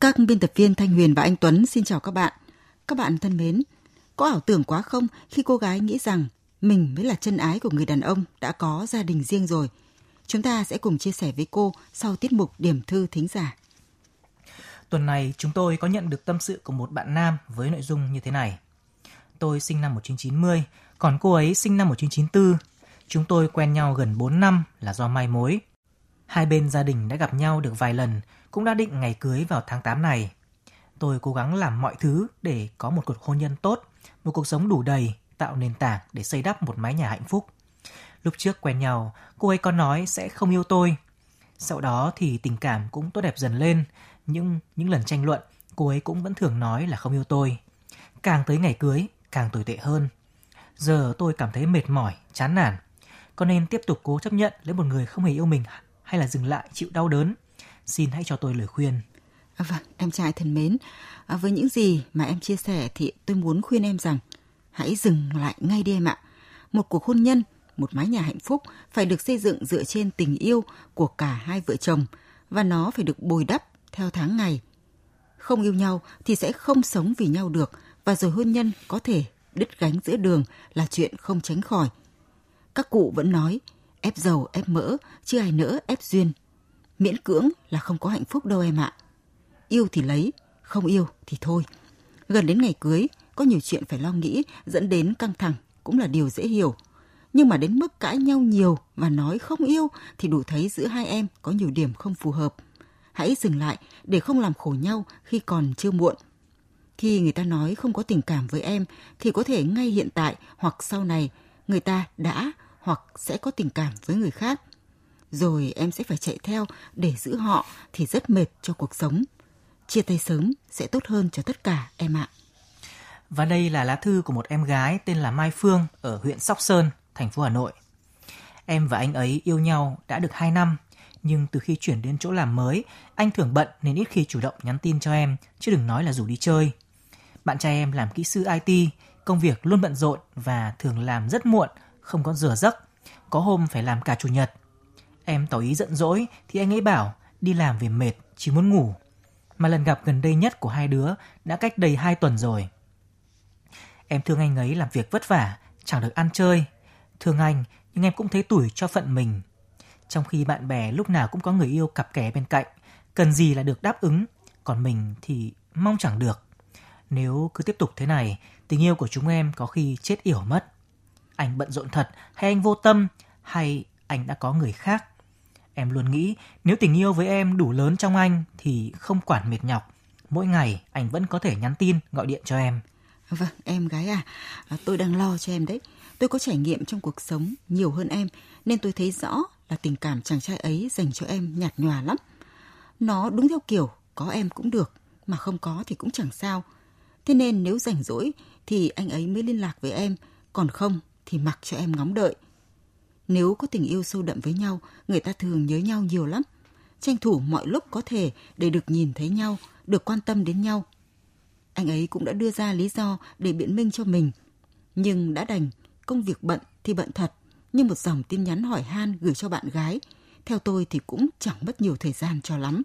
Các biên tập viên Thanh Huyền và anh Tuấn xin chào các bạn. Các bạn thân mến, có ảo tưởng quá không khi cô gái nghĩ rằng mình mới là chân ái của người đàn ông đã có gia đình riêng rồi? Chúng ta sẽ cùng chia sẻ với cô sau tiết mục điểm thư thính giả. Tuần này chúng tôi có nhận được tâm sự của một bạn nam với nội dung như thế này. Tôi sinh năm 1990, còn cô ấy sinh năm 1994. Chúng tôi quen nhau gần 4 năm là do mai mối. Hai bên gia đình đã gặp nhau được vài lần, cũng đã định ngày cưới vào tháng 8 này. Tôi cố gắng làm mọi thứ để có một cuộc hôn nhân tốt, một cuộc sống đủ đầy, tạo nền tảng để xây đắp một mái nhà hạnh phúc. Lúc trước quen nhau, cô ấy có nói sẽ không yêu tôi. Sau đó thì tình cảm cũng tốt đẹp dần lên, nhưng những lần tranh luận, cô ấy cũng vẫn thường nói là không yêu tôi. Càng tới ngày cưới, càng tồi tệ hơn. Giờ tôi cảm thấy mệt mỏi, chán nản. Có nên tiếp tục cố chấp nhận lấy một người không hề yêu mình hay là dừng lại chịu đau đớn? Xin hãy cho tôi lời khuyên. À, vâng, em trai thân mến, à, với những gì mà em chia sẻ thì tôi muốn khuyên em rằng hãy dừng lại ngay đi em ạ. Một cuộc hôn nhân, một mái nhà hạnh phúc phải được xây dựng dựa trên tình yêu của cả hai vợ chồng và nó phải được bồi đắp theo tháng ngày. Không yêu nhau thì sẽ không sống vì nhau được và rồi hôn nhân có thể đứt gánh giữa đường là chuyện không tránh khỏi. Các cụ vẫn nói, ép dầu ép mỡ, chứ ai nỡ ép duyên. Miễn cưỡng là không có hạnh phúc đâu em ạ. Yêu thì lấy, không yêu thì thôi. Gần đến ngày cưới, có nhiều chuyện phải lo nghĩ dẫn đến căng thẳng cũng là điều dễ hiểu. Nhưng mà đến mức cãi nhau nhiều và nói không yêu thì đủ thấy giữa hai em có nhiều điểm không phù hợp. Hãy dừng lại để không làm khổ nhau khi còn chưa muộn. Khi người ta nói không có tình cảm với em thì có thể ngay hiện tại hoặc sau này người ta đã hoặc sẽ có tình cảm với người khác. Rồi em sẽ phải chạy theo để giữ họ thì rất mệt cho cuộc sống. Chia tay sớm sẽ tốt hơn cho tất cả em ạ. Và đây là lá thư của một em gái tên là Mai Phương ở huyện Sóc Sơn, thành phố Hà Nội. Em và anh ấy yêu nhau đã được 2 năm, nhưng từ khi chuyển đến chỗ làm mới, anh thường bận nên ít khi chủ động nhắn tin cho em, chứ đừng nói là rủ đi chơi. Bạn trai em làm kỹ sư IT, công việc luôn bận rộn và thường làm rất muộn, không có rửa giấc. Có hôm phải làm cả chủ nhật. Em tỏ ý giận dỗi thì anh ấy bảo đi làm về mệt, chỉ muốn ngủ. Mà lần gặp gần đây nhất của hai đứa đã cách đây hai tuần rồi. Em thương anh ấy làm việc vất vả, chẳng được ăn chơi. Thương anh, nhưng em cũng thấy tủi cho phận mình. Trong khi bạn bè lúc nào cũng có người yêu cặp kè bên cạnh, cần gì là được đáp ứng, còn mình thì mong chẳng được. Nếu cứ tiếp tục thế này, tình yêu của chúng em có khi chết yểu mất. Anh bận rộn thật, hay anh vô tâm, hay anh đã có người khác. Em luôn nghĩ nếu tình yêu với em đủ lớn trong anh thì không quản mệt nhọc. Mỗi ngày anh vẫn có thể nhắn tin, gọi điện cho em. Vâng, em gái à. à, tôi đang lo cho em đấy. Tôi có trải nghiệm trong cuộc sống nhiều hơn em, nên tôi thấy rõ là tình cảm chàng trai ấy dành cho em nhạt nhòa lắm. Nó đúng theo kiểu có em cũng được, mà không có thì cũng chẳng sao. Thế nên nếu rảnh rỗi thì anh ấy mới liên lạc với em, còn không thì mặc cho em ngóng đợi. Nếu có tình yêu sâu đậm với nhau, người ta thường nhớ nhau nhiều lắm. Tranh thủ mọi lúc có thể để được nhìn thấy nhau, được quan tâm đến nhau. Anh ấy cũng đã đưa ra lý do để biện minh cho mình. Nhưng đã đành, công việc bận thì bận thật. Nhưng một dòng tin nhắn hỏi han gửi cho bạn gái, theo tôi thì cũng chẳng mất nhiều thời gian cho lắm.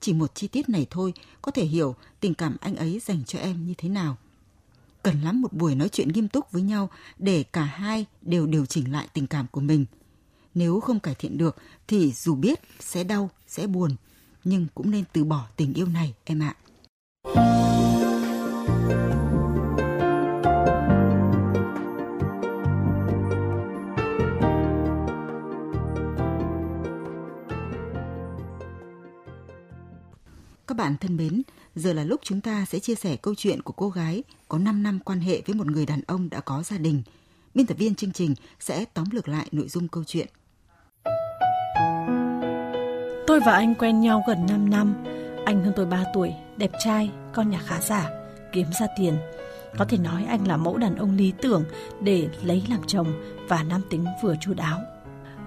Chỉ một chi tiết này thôi có thể hiểu tình cảm anh ấy dành cho em như thế nào cần lắm một buổi nói chuyện nghiêm túc với nhau để cả hai đều điều chỉnh lại tình cảm của mình. Nếu không cải thiện được thì dù biết sẽ đau, sẽ buồn, nhưng cũng nên từ bỏ tình yêu này em ạ. Các bạn thân mến, Giờ là lúc chúng ta sẽ chia sẻ câu chuyện của cô gái có 5 năm quan hệ với một người đàn ông đã có gia đình. Biên tập viên chương trình sẽ tóm lược lại nội dung câu chuyện. Tôi và anh quen nhau gần 5 năm. Anh hơn tôi 3 tuổi, đẹp trai, con nhà khá giả, kiếm ra tiền. Có thể nói anh là mẫu đàn ông lý tưởng để lấy làm chồng và nam tính vừa chu đáo.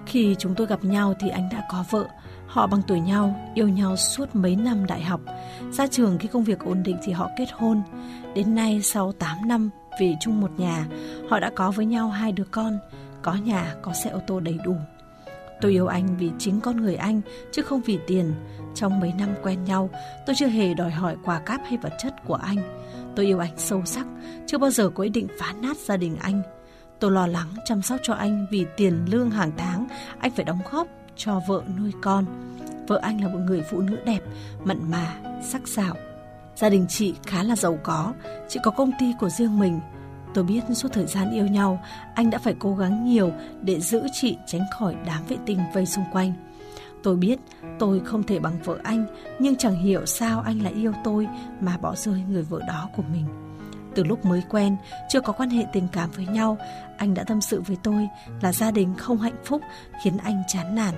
Khi chúng tôi gặp nhau thì anh đã có vợ. Họ bằng tuổi nhau, yêu nhau suốt mấy năm đại học. Ra trường khi công việc ổn định thì họ kết hôn. Đến nay sau 8 năm về chung một nhà, họ đã có với nhau hai đứa con, có nhà, có xe ô tô đầy đủ. Tôi yêu anh vì chính con người anh, chứ không vì tiền. Trong mấy năm quen nhau, tôi chưa hề đòi hỏi quà cáp hay vật chất của anh. Tôi yêu anh sâu sắc, chưa bao giờ có ý định phá nát gia đình anh. Tôi lo lắng chăm sóc cho anh vì tiền lương hàng tháng anh phải đóng góp cho vợ nuôi con. Vợ anh là một người phụ nữ đẹp, mặn mà, sắc sảo. Gia đình chị khá là giàu có, chị có công ty của riêng mình. Tôi biết suốt thời gian yêu nhau, anh đã phải cố gắng nhiều để giữ chị tránh khỏi đám vệ tinh vây xung quanh. Tôi biết tôi không thể bằng vợ anh, nhưng chẳng hiểu sao anh lại yêu tôi mà bỏ rơi người vợ đó của mình. Từ lúc mới quen, chưa có quan hệ tình cảm với nhau, anh đã tâm sự với tôi là gia đình không hạnh phúc khiến anh chán nản.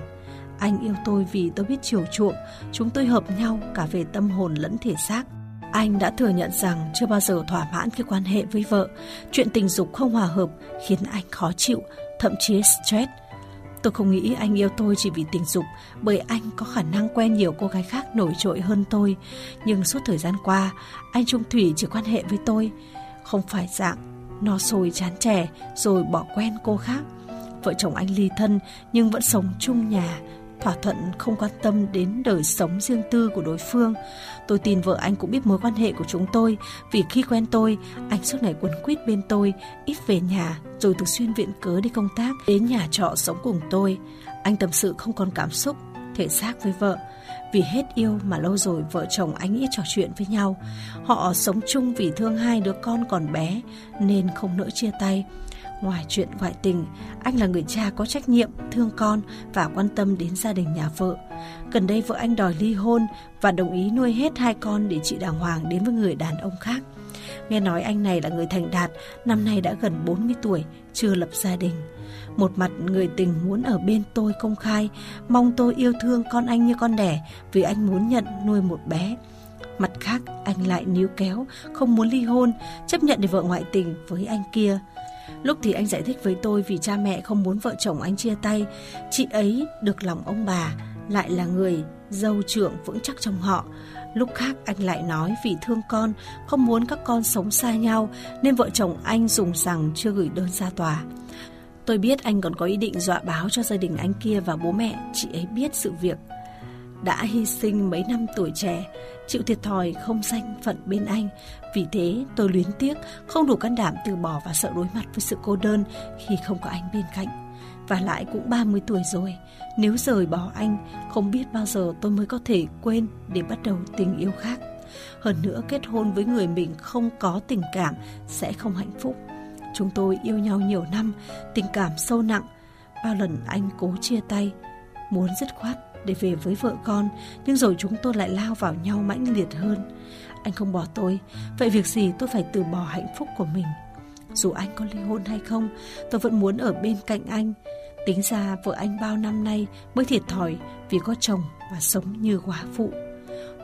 Anh yêu tôi vì tôi biết chiều chuộng, chúng tôi hợp nhau cả về tâm hồn lẫn thể xác. Anh đã thừa nhận rằng chưa bao giờ thỏa mãn khi quan hệ với vợ. Chuyện tình dục không hòa hợp khiến anh khó chịu, thậm chí stress. Tôi không nghĩ anh yêu tôi chỉ vì tình dục, bởi anh có khả năng quen nhiều cô gái khác nổi trội hơn tôi. Nhưng suốt thời gian qua, anh Trung Thủy chỉ quan hệ với tôi. Không phải dạng no sôi chán trẻ rồi bỏ quen cô khác. Vợ chồng anh ly thân nhưng vẫn sống chung nhà, thỏa thuận không quan tâm đến đời sống riêng tư của đối phương. Tôi tin vợ anh cũng biết mối quan hệ của chúng tôi, vì khi quen tôi, anh suốt ngày quấn quýt bên tôi, ít về nhà, rồi thường xuyên viện cớ đi công tác, đến nhà trọ sống cùng tôi. Anh tâm sự không còn cảm xúc, thể xác với vợ. Vì hết yêu mà lâu rồi vợ chồng anh ít trò chuyện với nhau. Họ sống chung vì thương hai đứa con còn bé nên không nỡ chia tay. Ngoài chuyện ngoại tình, anh là người cha có trách nhiệm, thương con và quan tâm đến gia đình nhà vợ. Gần đây vợ anh đòi ly hôn và đồng ý nuôi hết hai con để chị đàng hoàng đến với người đàn ông khác. Nghe nói anh này là người thành đạt, năm nay đã gần 40 tuổi, chưa lập gia đình. Một mặt người tình muốn ở bên tôi công khai, mong tôi yêu thương con anh như con đẻ vì anh muốn nhận nuôi một bé. Mặt khác, anh lại níu kéo, không muốn ly hôn, chấp nhận để vợ ngoại tình với anh kia. Lúc thì anh giải thích với tôi vì cha mẹ không muốn vợ chồng anh chia tay, chị ấy được lòng ông bà, lại là người dâu trưởng vững chắc trong họ. Lúc khác anh lại nói vì thương con, không muốn các con sống xa nhau nên vợ chồng anh dùng rằng chưa gửi đơn ra tòa. Tôi biết anh còn có ý định dọa báo cho gia đình anh kia và bố mẹ, chị ấy biết sự việc. Đã hy sinh mấy năm tuổi trẻ, chịu thiệt thòi không danh phận bên anh. Vì thế tôi luyến tiếc, không đủ can đảm từ bỏ và sợ đối mặt với sự cô đơn khi không có anh bên cạnh. Và lại cũng 30 tuổi rồi, nếu rời bỏ anh, không biết bao giờ tôi mới có thể quên để bắt đầu tình yêu khác. Hơn nữa kết hôn với người mình không có tình cảm sẽ không hạnh phúc. Chúng tôi yêu nhau nhiều năm, tình cảm sâu nặng. Bao lần anh cố chia tay, muốn dứt khoát để về với vợ con, nhưng rồi chúng tôi lại lao vào nhau mãnh liệt hơn. Anh không bỏ tôi, vậy việc gì tôi phải từ bỏ hạnh phúc của mình? Dù anh có ly hôn hay không, tôi vẫn muốn ở bên cạnh anh. Tính ra vợ anh bao năm nay mới thiệt thòi vì có chồng và sống như quả phụ.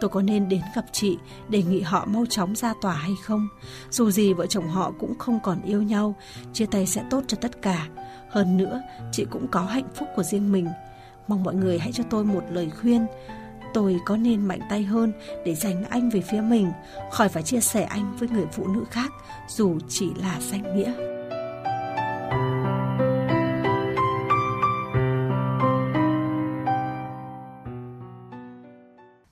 Tôi có nên đến gặp chị đề nghị họ mau chóng ra tòa hay không? Dù gì vợ chồng họ cũng không còn yêu nhau, chia tay sẽ tốt cho tất cả. Hơn nữa, chị cũng có hạnh phúc của riêng mình. Mong mọi người hãy cho tôi một lời khuyên. Tôi có nên mạnh tay hơn để giành anh về phía mình, khỏi phải chia sẻ anh với người phụ nữ khác, dù chỉ là danh nghĩa.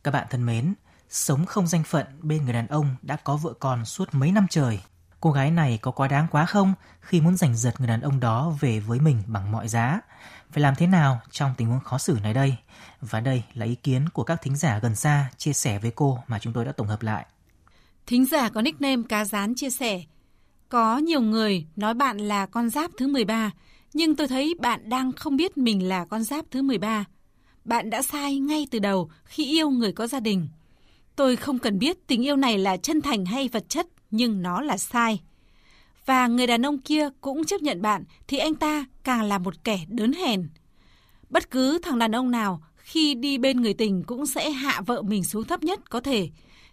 Các bạn thân mến, sống không danh phận bên người đàn ông đã có vợ con suốt mấy năm trời. Cô gái này có quá đáng quá không khi muốn giành giật người đàn ông đó về với mình bằng mọi giá? Phải làm thế nào trong tình huống khó xử này đây? Và đây là ý kiến của các thính giả gần xa chia sẻ với cô mà chúng tôi đã tổng hợp lại. Thính giả có nickname cá rán chia sẻ. Có nhiều người nói bạn là con giáp thứ 13, nhưng tôi thấy bạn đang không biết mình là con giáp thứ 13. Bạn đã sai ngay từ đầu khi yêu người có gia đình. Tôi không cần biết tình yêu này là chân thành hay vật chất, nhưng nó là sai. Và người đàn ông kia cũng chấp nhận bạn thì anh ta càng là một kẻ đớn hèn. Bất cứ thằng đàn ông nào khi đi bên người tình cũng sẽ hạ vợ mình xuống thấp nhất có thể,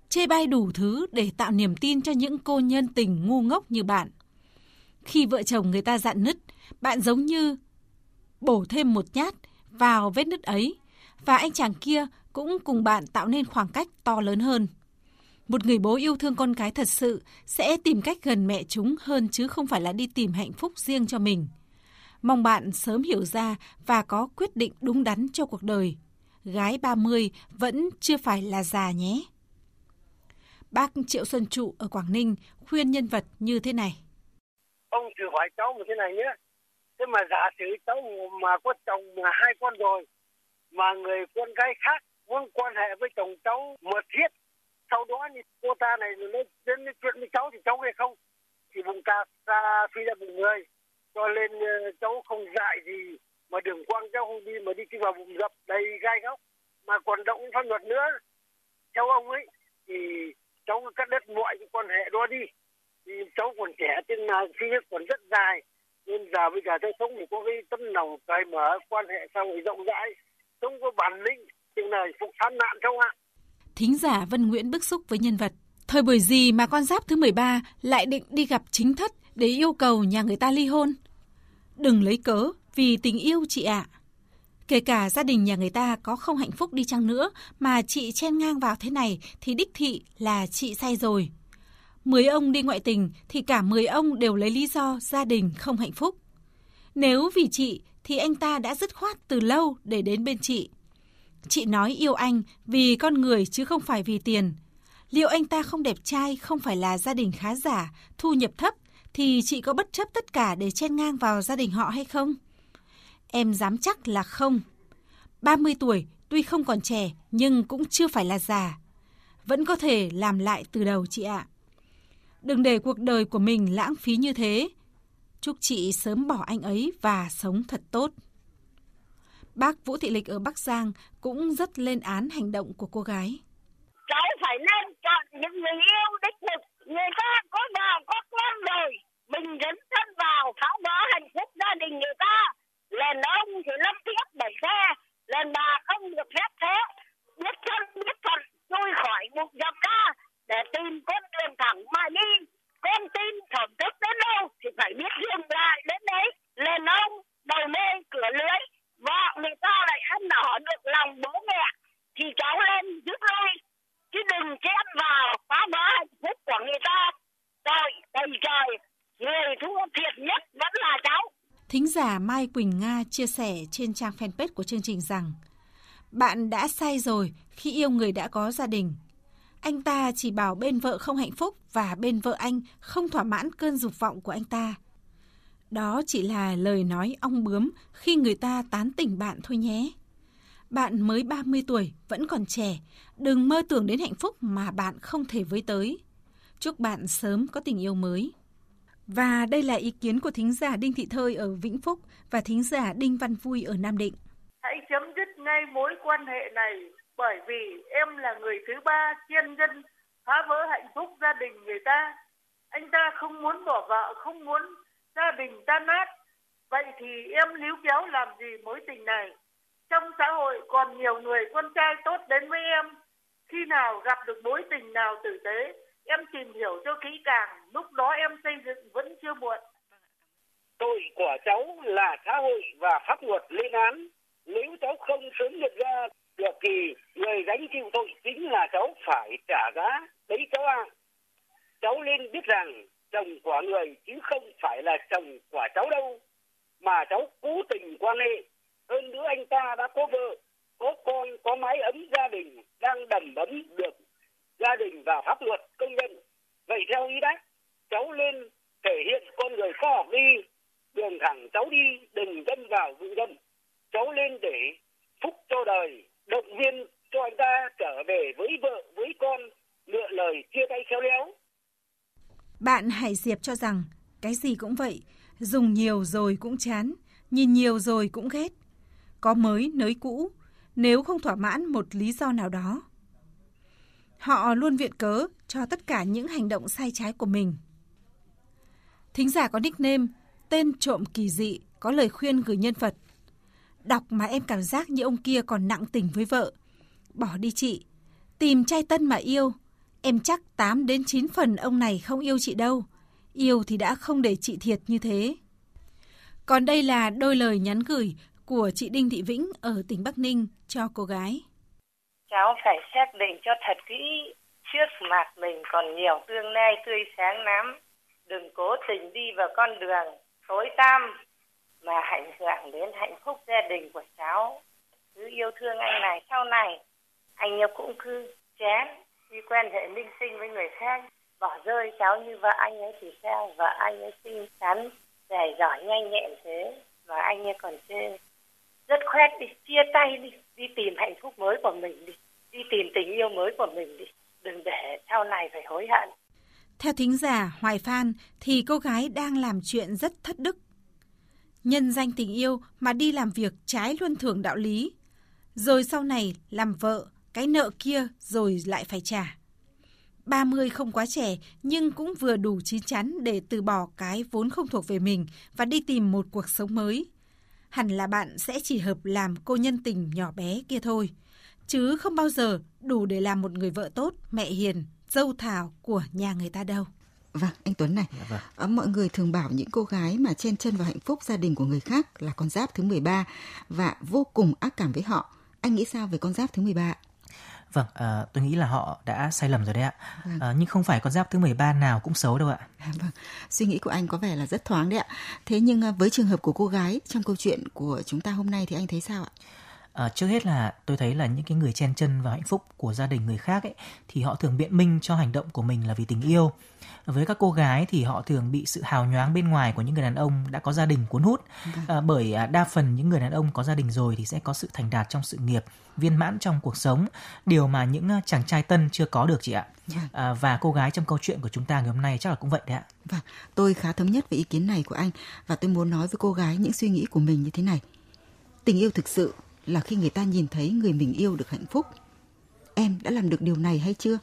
chê bai đủ thứ để tạo niềm tin cho những cô nhân tình ngu ngốc như bạn. Khi vợ chồng người ta dạn nứt, bạn giống như bổ thêm một nhát vào vết nứt ấy và anh chàng kia cũng cùng bạn tạo nên khoảng cách to lớn hơn. Một người bố yêu thương con cái thật sự sẽ tìm cách gần mẹ chúng hơn chứ không phải là đi tìm hạnh phúc riêng cho mình. Mong bạn sớm hiểu ra và có quyết định đúng đắn cho cuộc đời. Gái 30 vẫn chưa phải là già nhé. Bác Triệu Xuân Trụ ở Quảng Ninh khuyên nhân vật như thế này. Ông thử hỏi cháu một thế này nhé. Thế mà giả sử cháu mà có chồng mà hai con rồi, mà người con gái khác muốn quan hệ với chồng cháu mật thiết, sau đó thì cô ta này nó đến chuyện với cháu thì cháu nghe không? Thì vùng ta ra phi ra vùng người, cho nên ờ, cháu không dạy gì mà đường quang cháu không đi mà đi vào vùng dập đầy gai góc. Mà còn động pháp luật nữa. Theo ông ấy thì cháu cắt đứt mọi cái quan hệ đó đi. Thì cháu còn trẻ trên là khi còn rất dài. Nên giờ bây giờ tôi sống thì có cái tấm lòng cởi mở quan hệ xã hội rộng rãi. Sống có bản lĩnh chừng này phục sát nạn không ạ thính giả Vân Nguyễn bức xúc với nhân vật thời buổi gì mà con giáp thứ 13 lại định đi gặp chính thất để yêu cầu nhà người ta ly hôn đừng lấy cớ, vì tình yêu chị ạ à. Kể cả gia đình nhà người ta có không hạnh phúc đi chăng nữa mà chị chen ngang vào thế này thì đích thị là chị sai rồi. Mười ông đi ngoại tình thì cả mười ông đều lấy lý do gia đình không hạnh phúc. Nếu vì chị thì anh ta đã dứt khoát từ lâu để đến bên chị. Chị nói yêu anh vì con người chứ không phải vì tiền. Liệu anh ta không đẹp trai, không phải là gia đình khá giả, thu nhập thấp thì chị có bất chấp tất cả để chen ngang vào gia đình họ hay không? Em dám chắc là không. 30 tuổi tuy không còn trẻ nhưng cũng chưa phải là già. Vẫn có thể làm lại từ đầu chị ạ. Đừng để cuộc đời của mình lãng phí như thế. Chúc chị sớm bỏ anh ấy và sống thật tốt. Bác Vũ Thị Lịch ở Bắc Giang cũng rất lên án hành động của cô gái. Cháu phải nên chọn những người yêu đích thực. Người ta có vợ có con rồi. Mình dấn thân vào, phá vỡ hạnh phúc gia đình người ta lần ông thì lâm tiếp đẩy xe, lần bà không được phép thế biết chân biết phận, chui khỏi bụng dập ra để tìm con đường thẳng mà đi con tin phẩm thức đến đâu thì phải biết dừng lại đến đấy lần ông, đầu mê, cửa lưới vợ người ta lại ăn nở được lòng bố mẹ, thì cháu lên giúp lui chứ đừng chen vào phá vỡ hạnh phúc của người ta trời, đầy trời, người thua thiệt nhất vẫn là cháu Thính giả Mai Quỳnh Nga chia sẻ trên trang fanpage của chương trình rằng, Bạn đã sai rồi khi yêu người đã có gia đình. Anh ta chỉ bảo bên vợ không hạnh phúc và bên vợ anh không thỏa mãn cơn dục vọng của anh ta. Đó chỉ là lời nói ong bướm khi người ta tán tỉnh bạn thôi nhé. Bạn mới 30 tuổi, vẫn còn trẻ, đừng mơ tưởng đến hạnh phúc mà bạn không thể với tới. Chúc bạn sớm có tình yêu mới. Và đây là ý kiến của thính giả Đinh Thị Thơi ở Vĩnh Phúc và thính giả Đinh Văn Vui ở Nam Định. Hãy chấm dứt ngay mối quan hệ này bởi vì em là người thứ ba chuyên dân phá vỡ hạnh phúc gia đình người ta. Anh ta không muốn bỏ vợ, không muốn gia đình tan nát. Vậy thì em líu kéo làm gì mối tình này? Trong xã hội còn nhiều người con trai tốt đến với em. Khi nào gặp được mối tình nào tử tế, em tìm hiểu cho kỹ càng lúc đó em xây dựng vẫn chưa muộn tội của cháu là xã hội và pháp luật lên án nếu cháu không sớm nhận ra được thì người gánh chịu tội chính là cháu phải trả giá đấy cháu ạ à. cháu nên biết rằng chồng của người, chứ không phải là chồng của cháu đâu. Mà cháu cố tình quan hệ. Hơn nữa anh ta đã có vợ, có con, có mái ấm gia đình, đang đầm ấm được gia đình và pháp luật công nhận. Vậy theo ý bác, cháu lên thể hiện con người khoa học đi, đường thẳng cháu đi, đừng đâm vào vụ dâm. Cháu lên để phúc cho đời, động viên cho anh ta trở về với vợ, với con lựa lời chia tay khéo léo bạn Hải Diệp cho rằng cái gì cũng vậy dùng nhiều rồi cũng chán nhìn nhiều rồi cũng ghét có mới nới cũ nếu không thỏa mãn một lý do nào đó Họ luôn viện cớ cho tất cả những hành động sai trái của mình. Thính giả có nickname tên trộm kỳ dị có lời khuyên gửi nhân vật. Đọc mà em cảm giác như ông kia còn nặng tình với vợ. Bỏ đi chị, tìm trai tân mà yêu. Em chắc 8 đến 9 phần ông này không yêu chị đâu. Yêu thì đã không để chị thiệt như thế. Còn đây là đôi lời nhắn gửi của chị Đinh Thị Vĩnh ở tỉnh Bắc Ninh cho cô gái. Cháu phải xác định cho thật kỹ trước mặt mình còn nhiều tương lai tươi sáng lắm. Đừng cố tình đi vào con đường tối tăm mà ảnh hưởng đến hạnh phúc gia đình của cháu. Cứ yêu thương anh này sau này, anh yêu cũng cứ chán đi quen hệ linh sinh với người khác bỏ rơi cháu như vợ anh ấy thì sao vợ anh ấy xinh xắn dài giỏi nhanh nhẹn thế và anh ấy còn chê rất khoét đi chia tay đi đi tìm hạnh phúc mới của mình đi đi tìm tình yêu mới của mình đi đừng để sau này phải hối hận theo thính giả Hoài Phan thì cô gái đang làm chuyện rất thất đức. Nhân danh tình yêu mà đi làm việc trái luân thường đạo lý. Rồi sau này làm vợ, cái nợ kia rồi lại phải trả. 30 không quá trẻ nhưng cũng vừa đủ chín chắn để từ bỏ cái vốn không thuộc về mình và đi tìm một cuộc sống mới. Hẳn là bạn sẽ chỉ hợp làm cô nhân tình nhỏ bé kia thôi, chứ không bao giờ đủ để làm một người vợ tốt, mẹ hiền, dâu thảo của nhà người ta đâu. Vâng, anh Tuấn này, dạ vâng. mọi người thường bảo những cô gái mà chen chân vào hạnh phúc gia đình của người khác là con giáp thứ 13 và vô cùng ác cảm với họ. Anh nghĩ sao về con giáp thứ 13 Vâng, à, tôi nghĩ là họ đã sai lầm rồi đấy ạ. Vâng. À, nhưng không phải con giáp thứ 13 nào cũng xấu đâu ạ. À, vâng, suy nghĩ của anh có vẻ là rất thoáng đấy ạ. Thế nhưng à, với trường hợp của cô gái trong câu chuyện của chúng ta hôm nay thì anh thấy sao ạ? À, trước hết là tôi thấy là những cái người chen chân vào hạnh phúc của gia đình người khác ấy thì họ thường biện minh cho hành động của mình là vì tình yêu. Với các cô gái thì họ thường bị sự hào nhoáng bên ngoài của những người đàn ông đã có gia đình cuốn hút. Vâng. à, bởi à, đa phần những người đàn ông có gia đình rồi thì sẽ có sự thành đạt trong sự nghiệp viên mãn trong cuộc sống điều mà những à, chàng trai tân chưa có được chị ạ. Vâng. à, và cô gái trong câu chuyện của chúng ta ngày hôm nay chắc là cũng vậy đấy ạ. Vâng tôi khá thống nhất với ý kiến này của anh và tôi muốn nói với cô gái những suy nghĩ của mình như thế này. Tình yêu thực sự là khi người ta nhìn thấy người mình yêu được hạnh phúc em đã làm được điều này hay chưa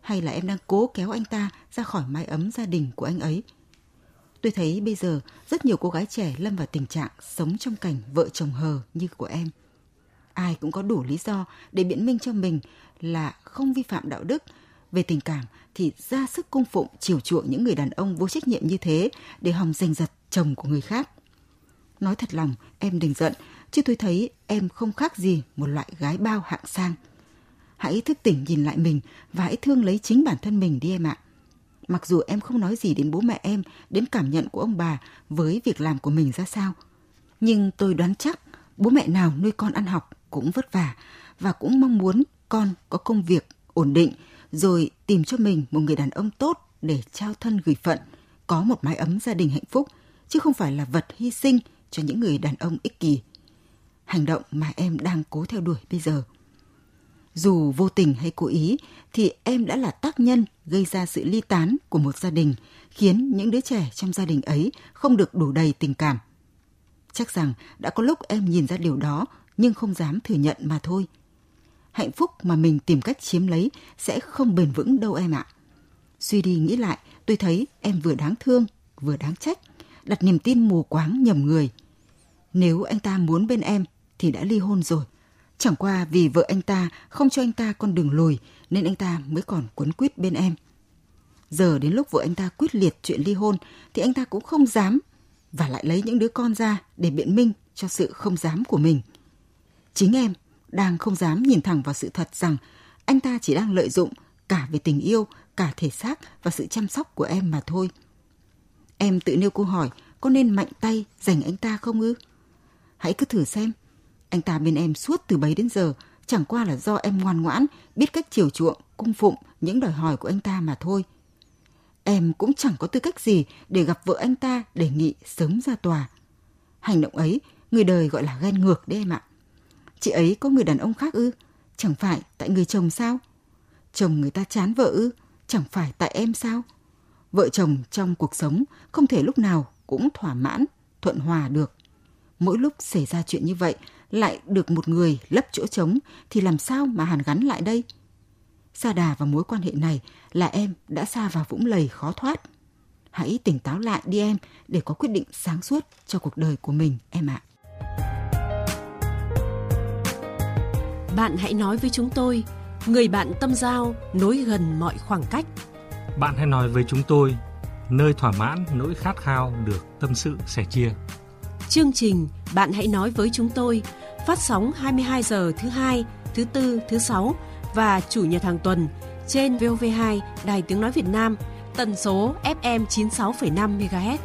hay là em đang cố kéo anh ta ra khỏi mái ấm gia đình của anh ấy. Tôi thấy bây giờ rất nhiều cô gái trẻ lâm vào tình trạng sống trong cảnh vợ chồng hờ như của em. Ai cũng có đủ lý do để biện minh cho mình là không vi phạm đạo đức. Về tình cảm thì ra sức cung phụng chiều chuộng những người đàn ông vô trách nhiệm như thế để hòng giành giật chồng của người khác. Nói thật lòng, em đừng giận, chứ tôi thấy em không khác gì một loại gái bao hạng sang – Hãy thức tỉnh nhìn lại mình và hãy thương lấy chính bản thân mình đi em ạ. Mặc dù em không nói gì đến bố mẹ em, đến cảm nhận của ông bà với việc làm của mình ra sao. Nhưng tôi đoán chắc bố mẹ nào nuôi con ăn học cũng vất vả và cũng mong muốn con có công việc ổn định rồi tìm cho mình một người đàn ông tốt để trao thân gửi phận, có một mái ấm gia đình hạnh phúc, chứ không phải là vật hy sinh cho những người đàn ông ích kỷ. Hành động mà em đang cố theo đuổi bây giờ – dù vô tình hay cố ý thì em đã là tác nhân gây ra sự ly tán của một gia đình, khiến những đứa trẻ trong gia đình ấy không được đủ đầy tình cảm. Chắc rằng đã có lúc em nhìn ra điều đó nhưng không dám thừa nhận mà thôi. Hạnh phúc mà mình tìm cách chiếm lấy sẽ không bền vững đâu em ạ. Suy đi nghĩ lại, tôi thấy em vừa đáng thương, vừa đáng trách, đặt niềm tin mù quáng nhầm người. Nếu anh ta muốn bên em thì đã ly hôn rồi Chẳng qua vì vợ anh ta không cho anh ta con đường lùi nên anh ta mới còn quấn quýt bên em. Giờ đến lúc vợ anh ta quyết liệt chuyện ly hôn thì anh ta cũng không dám và lại lấy những đứa con ra để biện minh cho sự không dám của mình. Chính em đang không dám nhìn thẳng vào sự thật rằng anh ta chỉ đang lợi dụng cả về tình yêu, cả thể xác và sự chăm sóc của em mà thôi. Em tự nêu câu hỏi có nên mạnh tay dành anh ta không ư? Hãy cứ thử xem anh ta bên em suốt từ bấy đến giờ, chẳng qua là do em ngoan ngoãn, biết cách chiều chuộng, cung phụng những đòi hỏi của anh ta mà thôi. Em cũng chẳng có tư cách gì để gặp vợ anh ta đề nghị sớm ra tòa. Hành động ấy, người đời gọi là ghen ngược đấy em ạ. Chị ấy có người đàn ông khác ư? Chẳng phải tại người chồng sao? Chồng người ta chán vợ ư? Chẳng phải tại em sao? Vợ chồng trong cuộc sống không thể lúc nào cũng thỏa mãn, thuận hòa được. Mỗi lúc xảy ra chuyện như vậy lại được một người lấp chỗ trống thì làm sao mà hàn gắn lại đây? Sa đà vào mối quan hệ này là em đã xa vào vũng lầy khó thoát. Hãy tỉnh táo lại đi em để có quyết định sáng suốt cho cuộc đời của mình em ạ. À. Bạn hãy nói với chúng tôi, người bạn tâm giao nối gần mọi khoảng cách. Bạn hãy nói với chúng tôi, nơi thỏa mãn nỗi khát khao được tâm sự sẻ chia. Chương trình Bạn hãy nói với chúng tôi phát sóng 22 giờ thứ hai, thứ tư, thứ sáu và chủ nhật hàng tuần trên VOV2 Đài Tiếng nói Việt Nam, tần số FM 96,5 MHz.